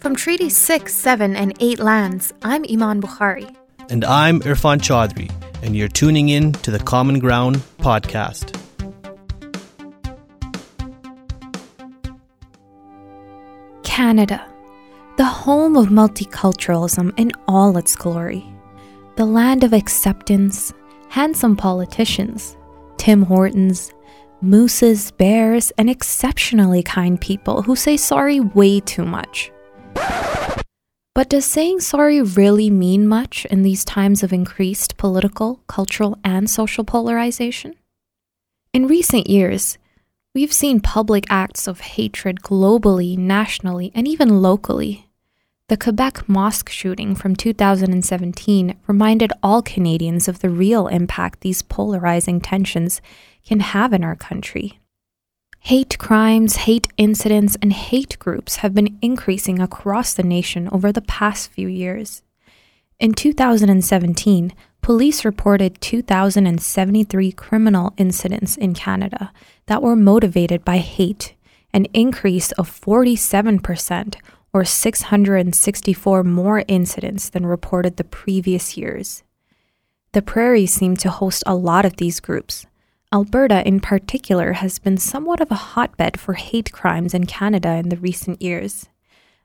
From Treaty 6, 7, and 8 lands, I'm Iman Bukhari. And I'm Irfan Chaudhry, and you're tuning in to the Common Ground podcast. Canada, the home of multiculturalism in all its glory, the land of acceptance, handsome politicians, Tim Hortons, mooses, bears, and exceptionally kind people who say sorry way too much. But does saying sorry really mean much in these times of increased political, cultural, and social polarization? In recent years, we've seen public acts of hatred globally, nationally, and even locally. The Quebec mosque shooting from 2017 reminded all Canadians of the real impact these polarizing tensions can have in our country. Hate crimes, hate incidents, and hate groups have been increasing across the nation over the past few years. In 2017, police reported 2,073 criminal incidents in Canada that were motivated by hate, an increase of 47%, or 664 more incidents than reported the previous years. The prairies seem to host a lot of these groups, Alberta, in particular, has been somewhat of a hotbed for hate crimes in Canada in the recent years.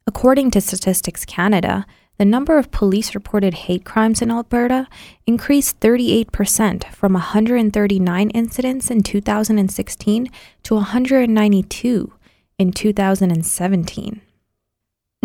According to Statistics Canada, the number of police reported hate crimes in Alberta increased 38% from 139 incidents in 2016 to 192 in 2017.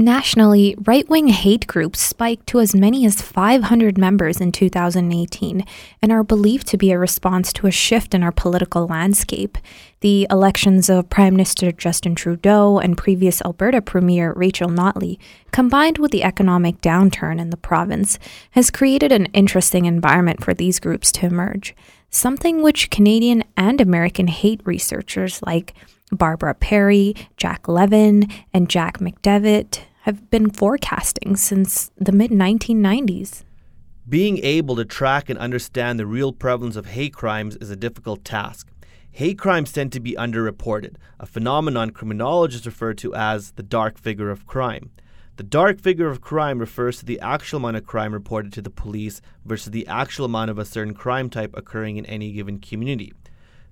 Nationally, right wing hate groups spiked to as many as 500 members in 2018 and are believed to be a response to a shift in our political landscape. The elections of Prime Minister Justin Trudeau and previous Alberta Premier Rachel Notley, combined with the economic downturn in the province, has created an interesting environment for these groups to emerge, something which Canadian and American hate researchers like Barbara Perry, Jack Levin, and Jack McDevitt have been forecasting since the mid 1990s. Being able to track and understand the real prevalence of hate crimes is a difficult task. Hate crimes tend to be underreported, a phenomenon criminologists refer to as the dark figure of crime. The dark figure of crime refers to the actual amount of crime reported to the police versus the actual amount of a certain crime type occurring in any given community.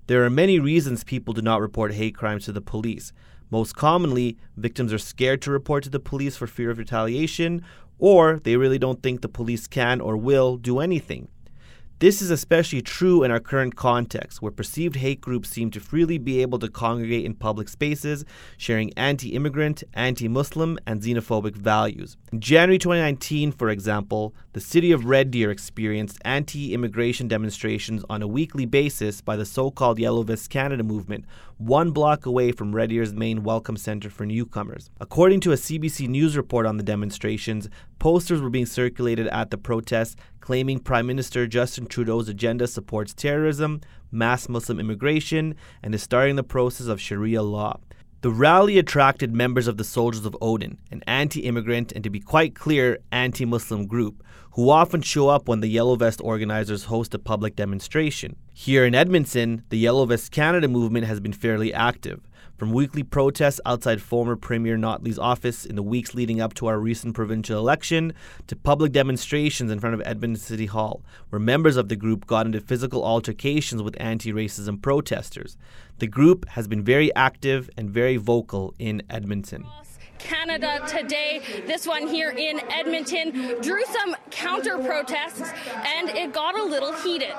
There are many reasons people do not report hate crimes to the police. Most commonly, victims are scared to report to the police for fear of retaliation, or they really don't think the police can or will do anything. This is especially true in our current context, where perceived hate groups seem to freely be able to congregate in public spaces, sharing anti immigrant, anti Muslim, and xenophobic values. In January 2019, for example, the city of Red Deer experienced anti immigration demonstrations on a weekly basis by the so called Yellow Vest Canada movement, one block away from Red Deer's main welcome center for newcomers. According to a CBC News report on the demonstrations, posters were being circulated at the protests claiming Prime Minister Justin Trudeau's agenda supports terrorism, mass Muslim immigration, and is starting the process of Sharia law. The rally attracted members of the Soldiers of Odin, an anti immigrant and, to be quite clear, anti Muslim group, who often show up when the Yellow Vest organizers host a public demonstration. Here in Edmonton, the Yellow Vest Canada movement has been fairly active. From weekly protests outside former Premier Notley's office in the weeks leading up to our recent provincial election, to public demonstrations in front of Edmonton City Hall, where members of the group got into physical altercations with anti racism protesters. The group has been very active and very vocal in Edmonton. Canada today. This one here in Edmonton drew some counter protests and it got a little heated.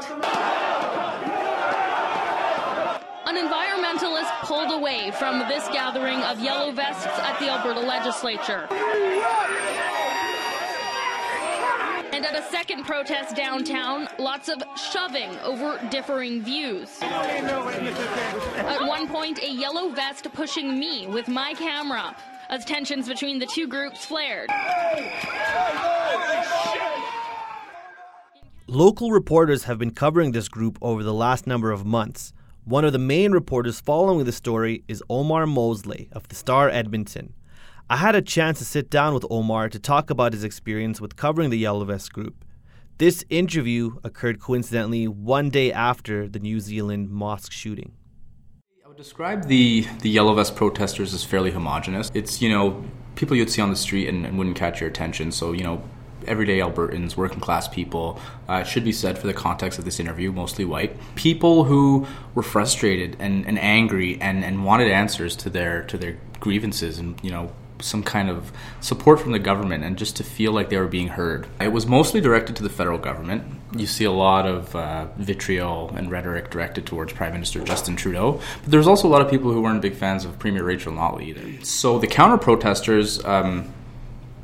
An environmentalist pulled away from this gathering of yellow vests at the Alberta legislature. And at a second protest downtown, lots of shoving over differing views. At one point, a yellow vest pushing me with my camera as tensions between the two groups flared. Local reporters have been covering this group over the last number of months. One of the main reporters following the story is Omar Mosleh of the Star Edmonton. I had a chance to sit down with Omar to talk about his experience with covering the Yellow Vest group. This interview occurred coincidentally one day after the New Zealand mosque shooting. Describe the, the Yellow Vest protesters as fairly homogenous. It's, you know, people you'd see on the street and, and wouldn't catch your attention. So you know, everyday Albertans, working class people, uh, should be said for the context of this interview, mostly white people who were frustrated and, and angry and, and wanted answers to their to their grievances and you know some kind of support from the government and just to feel like they were being heard. It was mostly directed to the federal government. You see a lot of uh, vitriol and rhetoric directed towards Prime Minister Justin Trudeau, but there's also a lot of people who weren't big fans of Premier Rachel Notley either. So the counter protesters, um,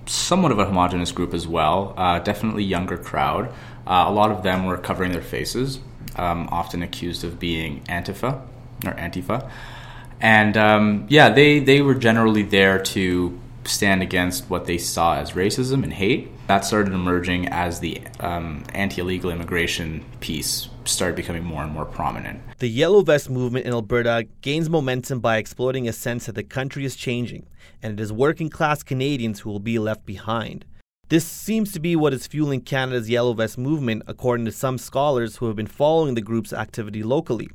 somewhat of a homogenous group as well, uh, definitely younger crowd. Uh, a lot of them were covering their faces, um, often accused of being Antifa or Antifa. And um, yeah, they, they were generally there to stand against what they saw as racism and hate. That started emerging as the um, anti illegal immigration piece started becoming more and more prominent. The Yellow Vest movement in Alberta gains momentum by exploiting a sense that the country is changing, and it is working class Canadians who will be left behind. This seems to be what is fueling Canada's Yellow Vest movement, according to some scholars who have been following the group's activity locally.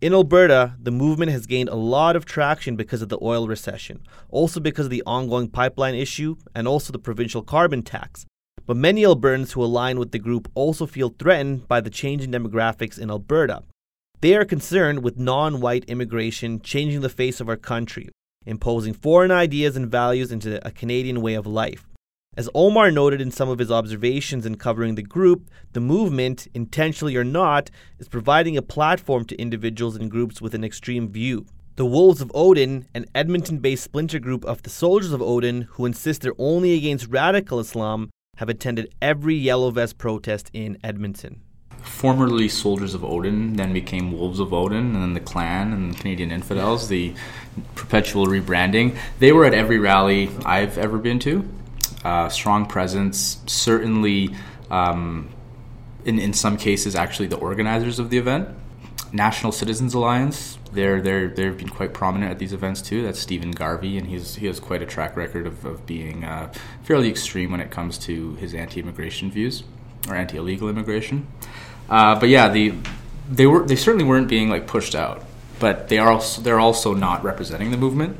In Alberta, the movement has gained a lot of traction because of the oil recession, also because of the ongoing pipeline issue, and also the provincial carbon tax. But many Albertans who align with the group also feel threatened by the changing demographics in Alberta. They are concerned with non white immigration changing the face of our country, imposing foreign ideas and values into a Canadian way of life. As Omar noted in some of his observations in covering the group, the movement, intentionally or not, is providing a platform to individuals and groups with an extreme view. The Wolves of Odin, an Edmonton based splinter group of the Soldiers of Odin who insist they're only against radical Islam, have attended every Yellow Vest protest in Edmonton. Formerly Soldiers of Odin, then became Wolves of Odin, and then the Klan and the Canadian Infidels, the perpetual rebranding. They were at every rally I've ever been to uh, strong presence, certainly um, in, in some cases actually the organizers of the event. National Citizens Alliance, they're, they're, they've been quite prominent at these events too. That's Stephen Garvey, and he's, he has quite a track record of, of being uh, fairly extreme when it comes to his anti immigration views or anti illegal immigration. Uh, but yeah, the, they, were, they certainly weren't being like pushed out, but they are also, they're also not representing the movement.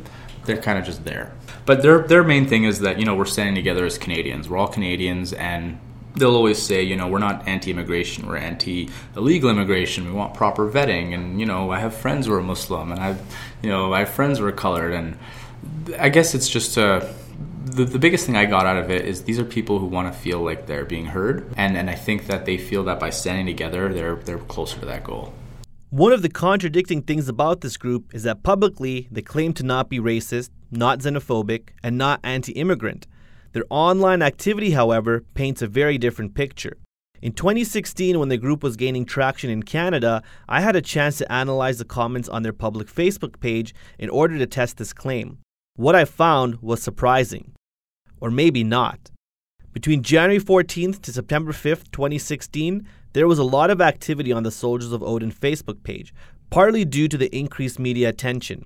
They're kind of just there. But their their main thing is that you know we're standing together as Canadians. We're all Canadians, and they'll always say, you know, we're not anti-immigration, we're anti-illegal immigration. We want proper vetting, and you know, I have friends who are Muslim, and I've you know, I have friends who are colored, and I guess it's just a. Uh, the, the biggest thing I got out of it is these are people who want to feel like they're being heard, and, and I think that they feel that by standing together, they're they're closer to that goal. One of the contradicting things about this group is that publicly they claim to not be racist, not xenophobic, and not anti immigrant. Their online activity, however, paints a very different picture. In 2016, when the group was gaining traction in Canada, I had a chance to analyze the comments on their public Facebook page in order to test this claim. What I found was surprising. Or maybe not. Between January 14th to September 5th, 2016, there was a lot of activity on the Soldiers of Odin Facebook page, partly due to the increased media attention.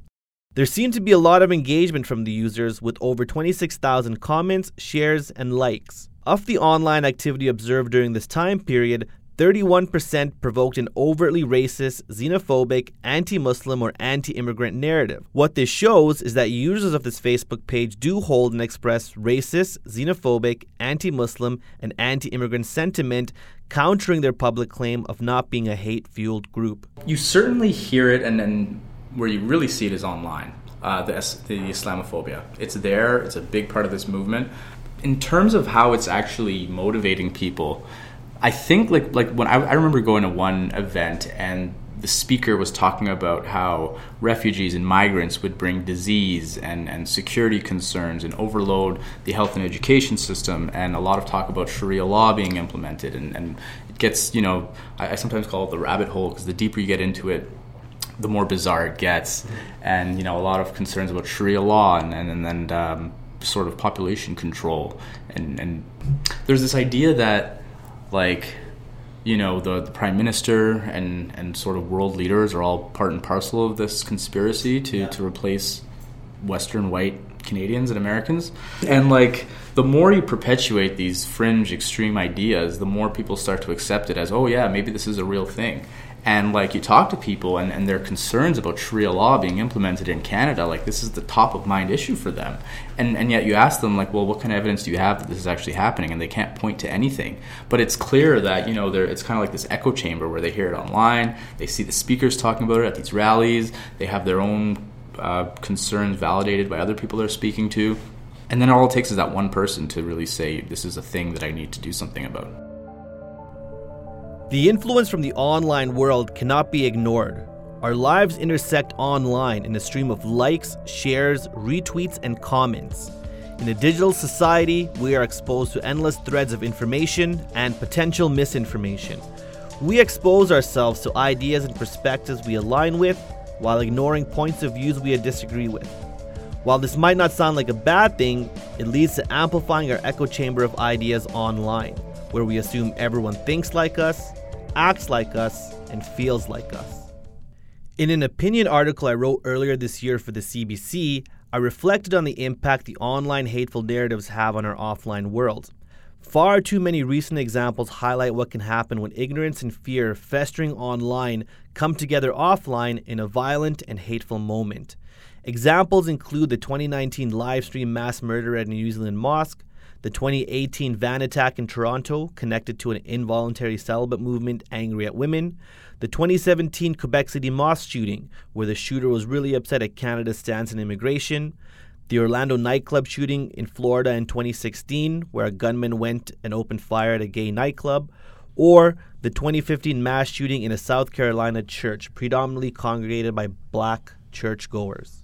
There seemed to be a lot of engagement from the users with over 26,000 comments, shares, and likes. Of the online activity observed during this time period, 31% provoked an overtly racist, xenophobic, anti Muslim, or anti immigrant narrative. What this shows is that users of this Facebook page do hold and express racist, xenophobic, anti Muslim, and anti immigrant sentiment, countering their public claim of not being a hate fueled group. You certainly hear it, and then where you really see it is online. Uh, the, the Islamophobia. It's there, it's a big part of this movement. In terms of how it's actually motivating people, I think like like when I, I remember going to one event and the speaker was talking about how refugees and migrants would bring disease and, and security concerns and overload the health and education system and a lot of talk about Sharia law being implemented and, and it gets, you know, I, I sometimes call it the rabbit hole because the deeper you get into it, the more bizarre it gets. And, you know, a lot of concerns about Sharia law and, and, and um, sort of population control. And, and there's this idea that like you know the, the, prime minister and and sort of world leaders are all part and parcel of this conspiracy to yeah. to replace western white Canadians and Americans and like the more you perpetuate these fringe extreme ideas the more people start to accept it as oh yeah maybe this is a real thing And like you talk to people and, and their concerns about Sharia law being implemented in Canada, like this is the top of mind issue for them. And and yet you ask them like, well, what kind of evidence do you have that this is actually happening? And they can't point to anything. But it's clear that you know it's kind of like this echo chamber where they hear it online, they see the speakers talking about it at these rallies, they have their own uh, concerns validated by other people they're speaking to. And then all it takes is that one person to really say, this is a thing that I need to do something about. The influence from the online world cannot be ignored. Our lives intersect online in a stream of likes, shares, retweets, and comments. In a digital society, we are exposed to endless threads of information and potential misinformation. We expose ourselves to ideas and perspectives we align with while ignoring points of views we disagree with. While this might not sound like a bad thing, it leads to amplifying our echo chamber of ideas online, where we assume everyone thinks like us, acts like us, and feels like us. In an opinion article I wrote earlier this year for the CBC, I reflected on the impact the online hateful narratives have on our offline world. Far too many recent examples highlight what can happen when ignorance and fear festering online come together offline in a violent and hateful moment. Examples include the 2019 live stream mass murder at a New Zealand mosque, the 2018 van attack in Toronto connected to an involuntary celibate movement angry at women, the 2017 Quebec City mosque shooting, where the shooter was really upset at Canada's stance on immigration, the Orlando nightclub shooting in Florida in 2016, where a gunman went and opened fire at a gay nightclub, or the 2015 mass shooting in a South Carolina church predominantly congregated by black churchgoers.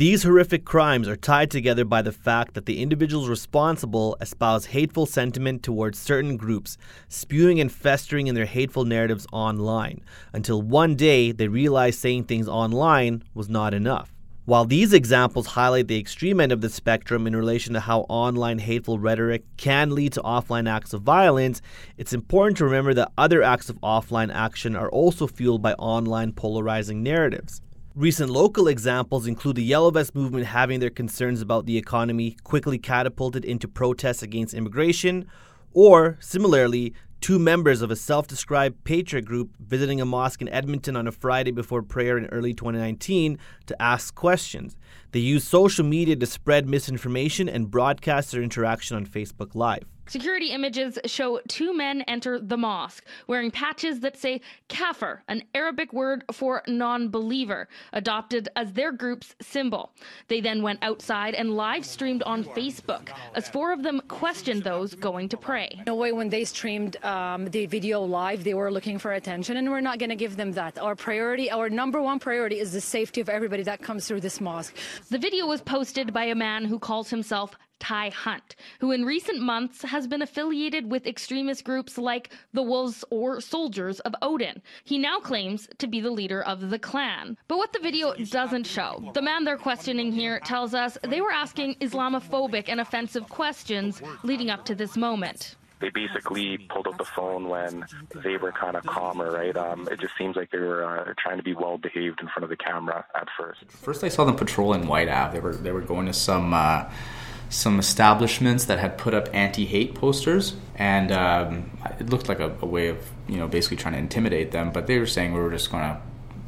These horrific crimes are tied together by the fact that the individuals responsible espouse hateful sentiment towards certain groups, spewing and festering in their hateful narratives online, until one day they realize saying things online was not enough. While these examples highlight the extreme end of the spectrum in relation to how online hateful rhetoric can lead to offline acts of violence, it's important to remember that other acts of offline action are also fueled by online polarizing narratives. Recent local examples include the Yellow Vest movement having their concerns about the economy quickly catapulted into protests against immigration, or, similarly, two members of a self described patriot group visiting a mosque in Edmonton on a Friday before prayer in early 2019 to ask questions. They used social media to spread misinformation and broadcast their interaction on Facebook Live. Security images show two men enter the mosque wearing patches that say kafir, an Arabic word for non believer, adopted as their group's symbol. They then went outside and live streamed on Facebook as four of them questioned those going to pray. No way, when they streamed um, the video live, they were looking for attention, and we're not going to give them that. Our priority, our number one priority, is the safety of everybody that comes through this mosque. The video was posted by a man who calls himself Ty Hunt, who in recent months has been affiliated with extremist groups like the Wolves or Soldiers of Odin. He now claims to be the leader of the clan. But what the video doesn't show, the man they're questioning here tells us they were asking Islamophobic and offensive questions leading up to this moment they basically pulled out the phone when they were kind of calmer, right? Um, it just seems like they were uh, trying to be well behaved in front of the camera at first. First, I saw them patrolling White Ave. They were they were going to some. Uh, some establishments that had put up anti-hate posters, and um, it looked like a, a, way of you know basically trying to intimidate them. But they were saying we were just going to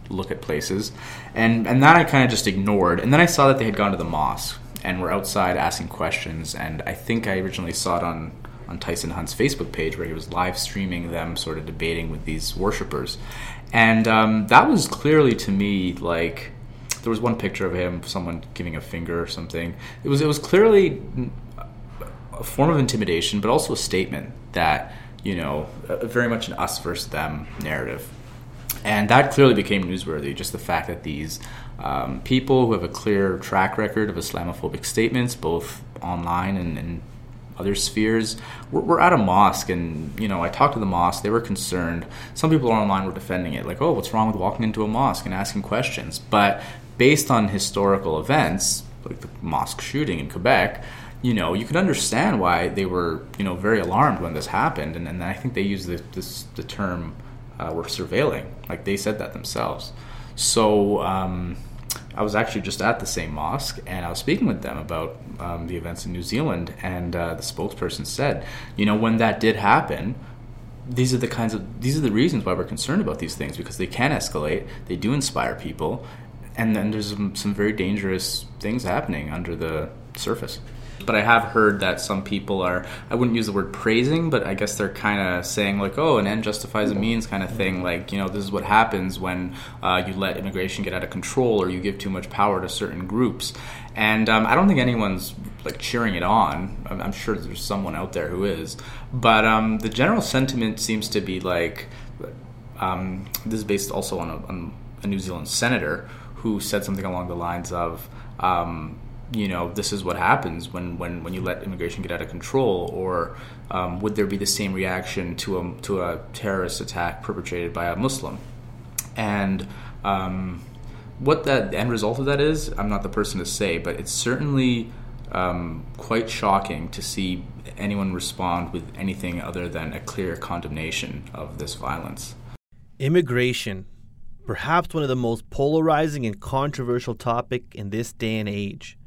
look at places, and and that I kind of just ignored. And then I saw that they had gone to the mosque and were outside asking questions. And I think I originally saw it on on Tyson Hunt's Facebook page where he was live streaming them sort of debating with these worshippers. And um, that was clearly to me like there was one picture of him, someone giving a finger or something. It was it was clearly a form of intimidation, but also a statement that you know very much an us versus them narrative. And that clearly became newsworthy. Just the fact that these um, people who have a clear track record of Islamophobic statements, both online and, and other spheres. We're, we're, at a mosque, and you know, I talked to the mosque. They were concerned. Some people online were defending it, like, "Oh, what's wrong with walking into a mosque and asking questions?" But based on historical events, like the mosque shooting in Quebec, you know, you can understand why they were, you know, very alarmed when this happened. And, and I think they used the, this, the term uh, "we're surveilling," like they said that themselves. So. Um, I was actually just at the same mosque and I was speaking with them about um, the events in New Zealand. And uh, the spokesperson said, you know, when that did happen, these are the kinds of these are the reasons why we're concerned about these things because they can escalate. They do inspire people, and then there's some, some very dangerous things happening under the surface. But I have heard that some people are, I wouldn't use the word praising, but I guess they're kind of saying, like, oh, an end justifies a means kind of thing. Like, you know, this is what happens when uh, you let immigration get out of control or you give too much power to certain groups. And um, I don't think anyone's like cheering it on. I'm, I'm sure there's someone out there who is. But um, the general sentiment seems to be like, um, this is based also on a, on a New Zealand senator who said something along the lines of, um, you know, this is what happens when, when, when you let immigration get out of control, or um, would there be the same reaction to a, to a terrorist attack perpetrated by a Muslim? And um, what that end result of that is, I'm not the person to say, but it's certainly um, quite shocking to see anyone respond with anything other than a clear condemnation of this violence. Immigration, perhaps one of the most polarizing and controversial topic in this day and age.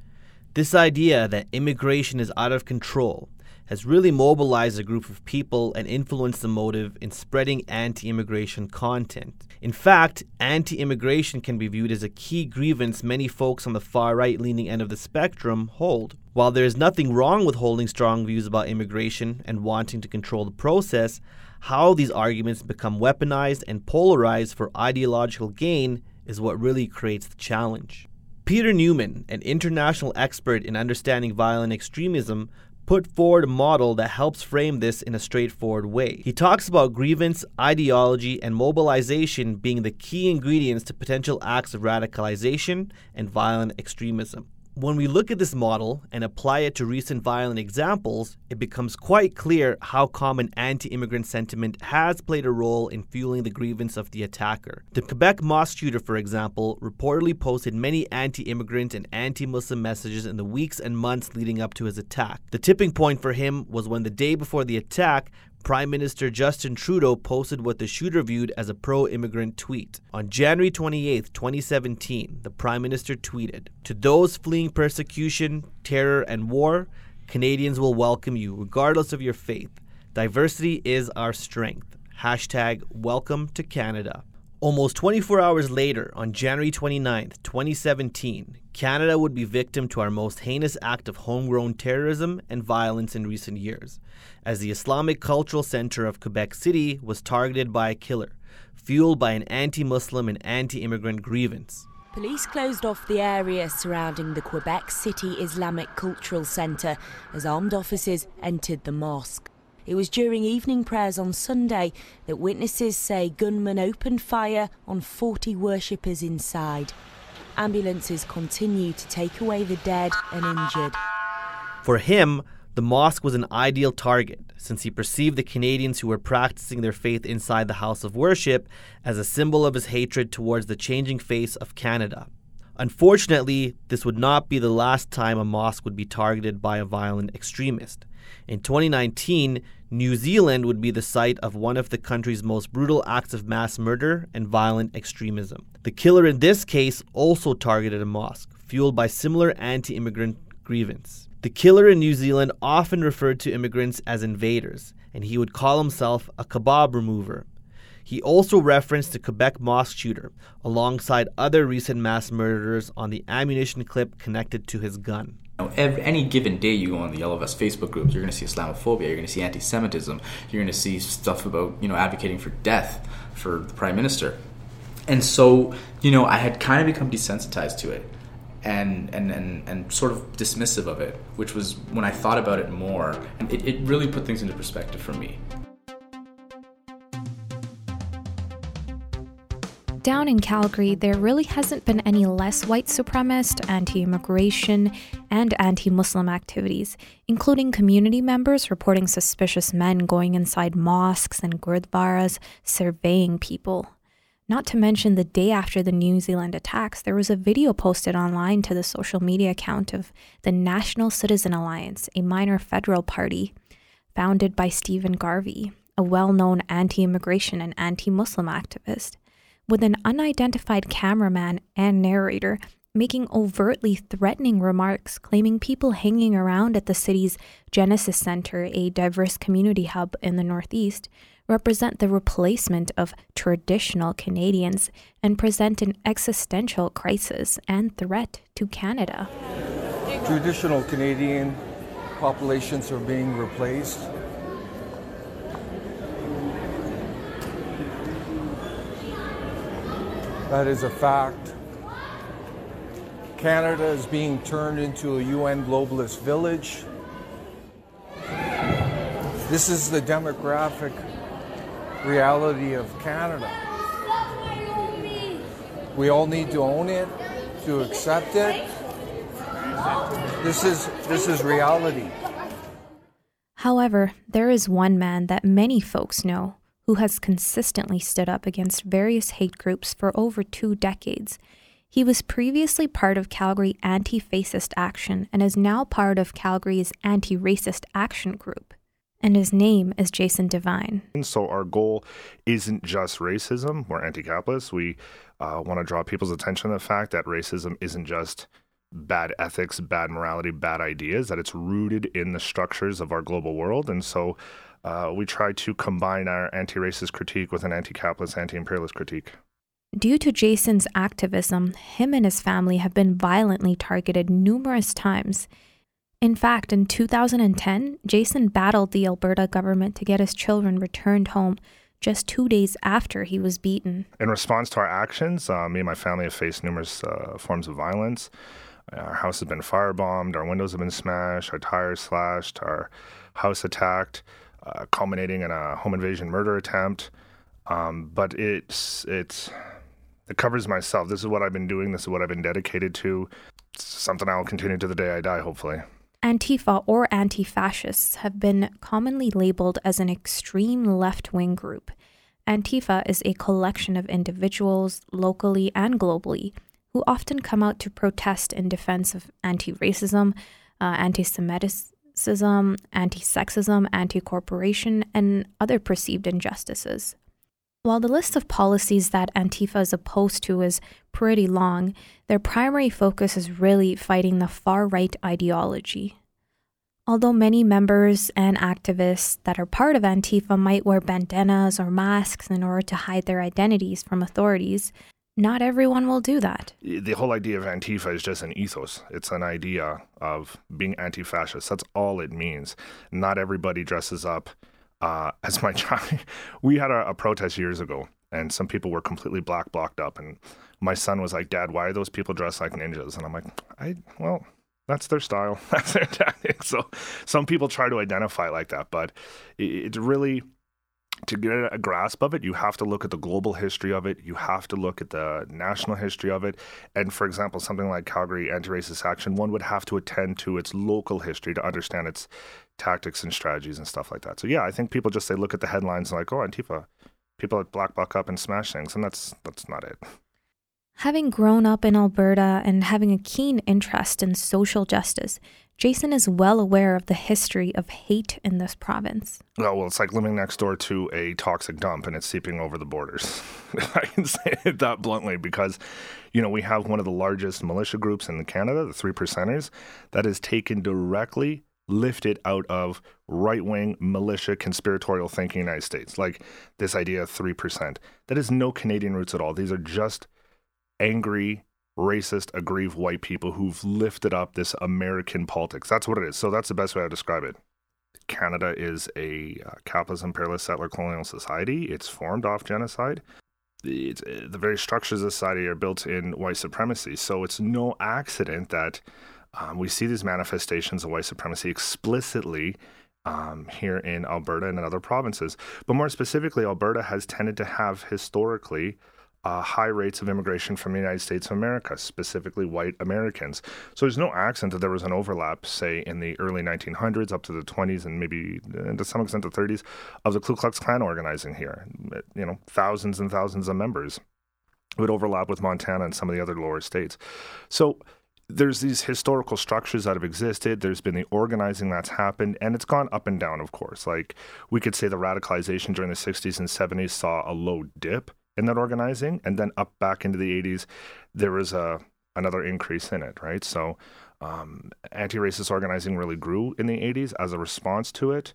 This idea that immigration is out of control has really mobilized a group of people and influenced the motive in spreading anti immigration content. In fact, anti immigration can be viewed as a key grievance many folks on the far right leaning end of the spectrum hold. While there is nothing wrong with holding strong views about immigration and wanting to control the process, how these arguments become weaponized and polarized for ideological gain is what really creates the challenge. Peter Neumann, an international expert in understanding violent extremism, put forward a model that helps frame this in a straightforward way. He talks about grievance, ideology, and mobilization being the key ingredients to potential acts of radicalization and violent extremism. When we look at this model and apply it to recent violent examples, it becomes quite clear how common anti immigrant sentiment has played a role in fueling the grievance of the attacker. The Quebec mosque shooter, for example, reportedly posted many anti immigrant and anti Muslim messages in the weeks and months leading up to his attack. The tipping point for him was when the day before the attack, Prime Minister Justin Trudeau posted what the shooter viewed as a pro immigrant tweet. On January 28, 2017, the Prime Minister tweeted To those fleeing persecution, terror, and war, Canadians will welcome you, regardless of your faith. Diversity is our strength. Hashtag welcome to Canada. Almost 24 hours later, on January 29, 2017, Canada would be victim to our most heinous act of homegrown terrorism and violence in recent years, as the Islamic Cultural Center of Quebec City was targeted by a killer, fueled by an anti Muslim and anti immigrant grievance. Police closed off the area surrounding the Quebec City Islamic Cultural Centre as armed officers entered the mosque. It was during evening prayers on Sunday that witnesses say gunmen opened fire on 40 worshippers inside. Ambulances continue to take away the dead and injured. For him, the mosque was an ideal target since he perceived the Canadians who were practicing their faith inside the house of worship as a symbol of his hatred towards the changing face of Canada. Unfortunately, this would not be the last time a mosque would be targeted by a violent extremist. In 2019, New Zealand would be the site of one of the country's most brutal acts of mass murder and violent extremism. The killer in this case also targeted a mosque, fueled by similar anti immigrant grievance. The killer in New Zealand often referred to immigrants as invaders, and he would call himself a kebab remover. He also referenced the Quebec mosque shooter, alongside other recent mass murderers on the ammunition clip connected to his gun. Know, every, any given day you go on the Yellow Vest Facebook groups, you're going to see Islamophobia, you're going to see anti-Semitism, you're going to see stuff about you know advocating for death for the prime minister, and so you know I had kind of become desensitized to it, and and and, and sort of dismissive of it, which was when I thought about it more, and it, it really put things into perspective for me. Down in Calgary, there really hasn't been any less white supremacist, anti immigration, and anti Muslim activities, including community members reporting suspicious men going inside mosques and gurdwaras, surveying people. Not to mention, the day after the New Zealand attacks, there was a video posted online to the social media account of the National Citizen Alliance, a minor federal party founded by Stephen Garvey, a well known anti immigration and anti Muslim activist with an unidentified cameraman and narrator making overtly threatening remarks, claiming people hanging around at the city's Genesis Center, a diverse community hub in the Northeast, represent the replacement of traditional Canadians and present an existential crisis and threat to Canada. Traditional Canadian populations are being replaced. That is a fact. Canada is being turned into a UN globalist village. This is the demographic reality of Canada. We all need to own it, to accept it. This is this is reality. However, there is one man that many folks know who has consistently stood up against various hate groups for over two decades. He was previously part of Calgary Anti Fascist Action and is now part of Calgary's Anti Racist Action Group. And his name is Jason Devine. And so our goal isn't just racism. We're anti capitalist. We uh, want to draw people's attention to the fact that racism isn't just bad ethics, bad morality, bad ideas, that it's rooted in the structures of our global world. And so uh, we try to combine our anti racist critique with an anti capitalist, anti imperialist critique. Due to Jason's activism, him and his family have been violently targeted numerous times. In fact, in 2010, Jason battled the Alberta government to get his children returned home just two days after he was beaten. In response to our actions, uh, me and my family have faced numerous uh, forms of violence. Our house has been firebombed, our windows have been smashed, our tires slashed, our house attacked uh, culminating in a home invasion murder attempt. Um, but it's it's it covers myself. This is what I've been doing. This is what I've been dedicated to. It's something I'll continue to the day I die, hopefully. Antifa or anti fascists have been commonly labeled as an extreme left wing group. Antifa is a collection of individuals, locally and globally, who often come out to protest in defense of anti racism, uh, anti Semitism racism, anti sexism, anti corporation, and other perceived injustices. While the list of policies that Antifa is opposed to is pretty long, their primary focus is really fighting the far right ideology. Although many members and activists that are part of Antifa might wear bandanas or masks in order to hide their identities from authorities, not everyone will do that. The whole idea of Antifa is just an ethos. It's an idea of being anti fascist. That's all it means. Not everybody dresses up uh, as my child. we had a, a, protest years ago, and some people were completely black blocked up. And my son was like, Dad, why are those people dressed like ninjas? And I'm like, I, well, that's their style. That's their tactic. So some people try to identify like that, but it, it really to get a grasp of it, you have to look at the global history of it. You have to look at the national history of it. And for example, something like Calgary Anti Racist Action, one would have to attend to its local history to understand its tactics and strategies and stuff like that. So yeah, I think people just say look at the headlines and like, oh, Antifa, people at black buck up and smash things, and that's that's not it. Having grown up in Alberta and having a keen interest in social justice, Jason is well aware of the history of hate in this province. Oh, well, it's like living next door to a toxic dump and it's seeping over the borders. I can say it that bluntly because, you know, we have one of the largest militia groups in Canada, the Three Percenters, that is taken directly lifted out of right wing militia conspiratorial thinking in the United States. Like this idea of 3%. That is no Canadian roots at all. These are just angry racist, aggrieved white people who've lifted up this American politics. That's what it is. So that's the best way to describe it. Canada is a uh, capitalist, imperialist, settler colonial society. It's formed off genocide. It's, uh, the very structures of society are built in white supremacy. So it's no accident that um, we see these manifestations of white supremacy explicitly um, here in Alberta and in other provinces. But more specifically, Alberta has tended to have historically uh, high rates of immigration from the United States of America, specifically white Americans. So there's no accident that there was an overlap, say, in the early 1900s up to the 20s and maybe uh, to some extent the 30s of the Ku Klux Klan organizing here. You know, thousands and thousands of members would overlap with Montana and some of the other lower states. So there's these historical structures that have existed. There's been the organizing that's happened, and it's gone up and down, of course. Like we could say the radicalization during the 60s and 70s saw a low dip in that organizing. And then up back into the 80s, there was a another increase in it, right? So um, anti-racist organizing really grew in the 80s as a response to it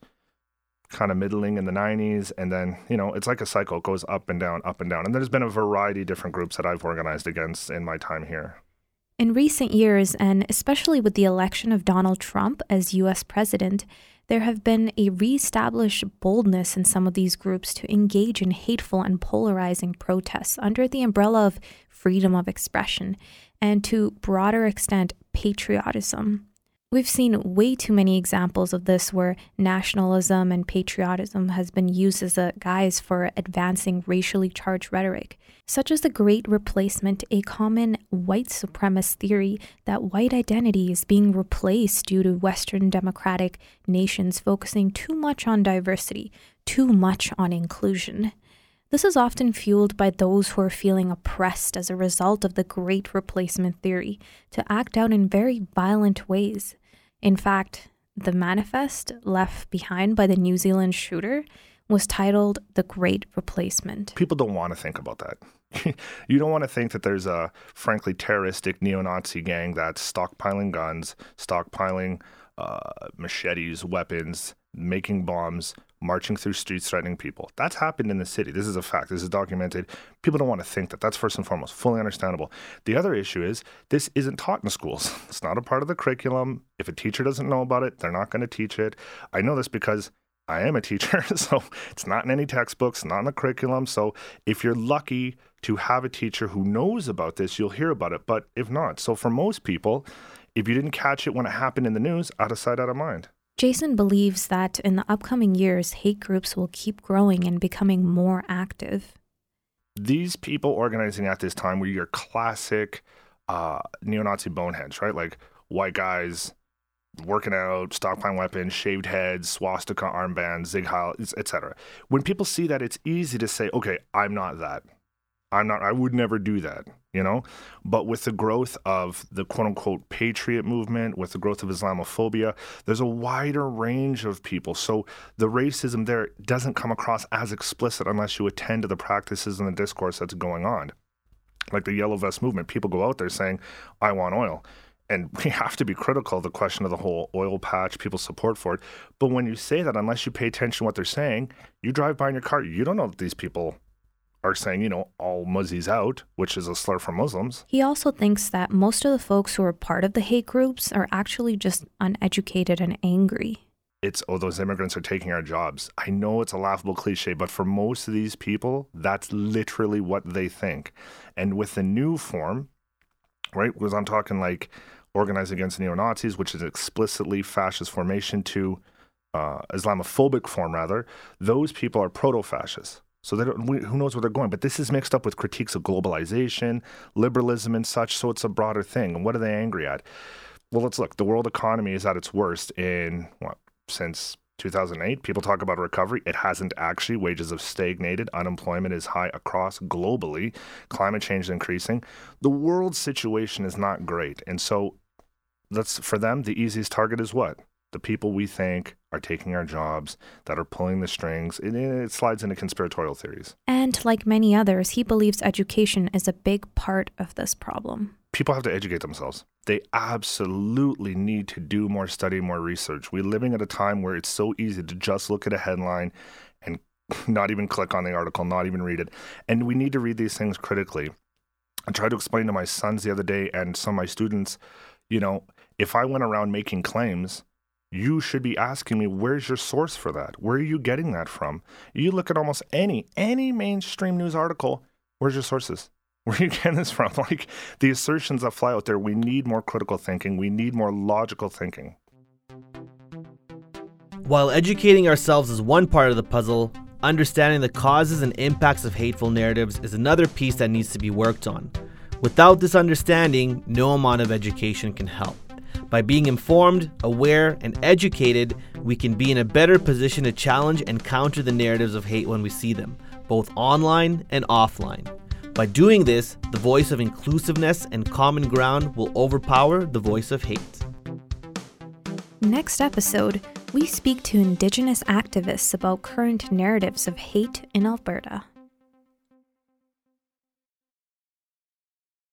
kind of middling in the 90s and then you know it's like a cycle it goes up and down up and down and there's been a variety of different groups that i've organized against in my time here in recent years and especially with the election of donald trump as us president there have been a re-established boldness in some of these groups to engage in hateful and polarizing protests under the umbrella of freedom of expression and to broader extent patriotism We've seen way too many examples of this where nationalism and patriotism has been used as a guise for advancing racially charged rhetoric, such as the Great Replacement, a common white supremacist theory that white identity is being replaced due to Western democratic nations focusing too much on diversity, too much on inclusion. This is often fueled by those who are feeling oppressed as a result of the Great Replacement theory to act out in very violent ways. In fact, the manifest left behind by the New Zealand shooter was titled The Great Replacement. People don't want to think about that. you don't want to think that there's a frankly terroristic neo Nazi gang that's stockpiling guns, stockpiling uh, machetes, weapons, making bombs, marching through streets threatening people. That's happened in the city. This is a fact. This is documented. People don't want to think that. That's first and foremost, fully understandable. The other issue is this isn't taught in schools. It's not a part of the curriculum. If a teacher doesn't know about it, they're not going to teach it. I know this because I am a teacher, so it's not in any textbooks, not in the curriculum. So if you're lucky to have a teacher who knows about this, you'll hear about it. But if not, so for most people, if you didn't catch it when it happened in the news, out of sight, out of mind. Jason believes that in the upcoming years, hate groups will keep growing and becoming more active. These people organizing at this time were your classic uh, neo Nazi boneheads, right? Like white guys working out, stockpiling weapons, shaved heads, swastika armbands, Sieg Heil, etc. When people see that, it's easy to say, okay, I'm not that. I'm not, I would never do that, you know? But with the growth of the quote unquote patriot movement, with the growth of Islamophobia, there's a wider range of people. So the racism there doesn't come across as explicit unless you attend to the practices and the discourse that's going on. Like the Yellow Vest movement, people go out there saying, I want oil. And we have to be critical of the question of the whole oil patch, people's support for it. But when you say that, unless you pay attention to what they're saying, you drive by in your car, you don't know that these people are saying, you know, all Muzzies out, which is a slur for Muslims. He also thinks that most of the folks who are part of the hate groups are actually just uneducated and angry. It's, oh, those immigrants are taking our jobs. I know it's a laughable cliche, but for most of these people, that's literally what they think. And with the new form, right, because I'm talking like organized against neo Nazis, which is explicitly fascist formation, to uh, Islamophobic form, rather, those people are proto fascists. So they don't, who knows where they're going? But this is mixed up with critiques of globalization, liberalism, and such. So it's a broader thing. And what are they angry at? Well, let's look. The world economy is at its worst in what since 2008. People talk about recovery. It hasn't actually. Wages have stagnated. Unemployment is high across globally. Climate change is increasing. The world situation is not great. And so that's for them. The easiest target is what? The people we think are taking our jobs, that are pulling the strings, it, it, slides into conspiratorial theories. And like many others, he believes education is a big part of this problem. People have to educate themselves. They absolutely need to do more study, more research. We're living at a time where it's so easy to just look at a headline and not even click on the article, not even read it. And we need to read these things critically. I tried to explain to my sons the other day and some of my students, you know, if I went around making claims, you should be asking me where's your source for that? Where are you getting that from? You look at almost any any mainstream news article where's your sources? Where are you getting this from? Like the assertions that fly out there we need more critical thinking. We need more logical thinking. While educating ourselves is one part of the puzzle understanding the causes and impacts of hateful narratives is another piece that needs to be worked on. Without this understanding no amount of education can help by being informed, aware, and educated, we can be in a better position to challenge and counter the narratives of hate when we see them, both online and offline. By doing this, the voice of inclusiveness and common ground will overpower the voice of hate. Next episode, we speak to Indigenous activists about current narratives of hate in Alberta.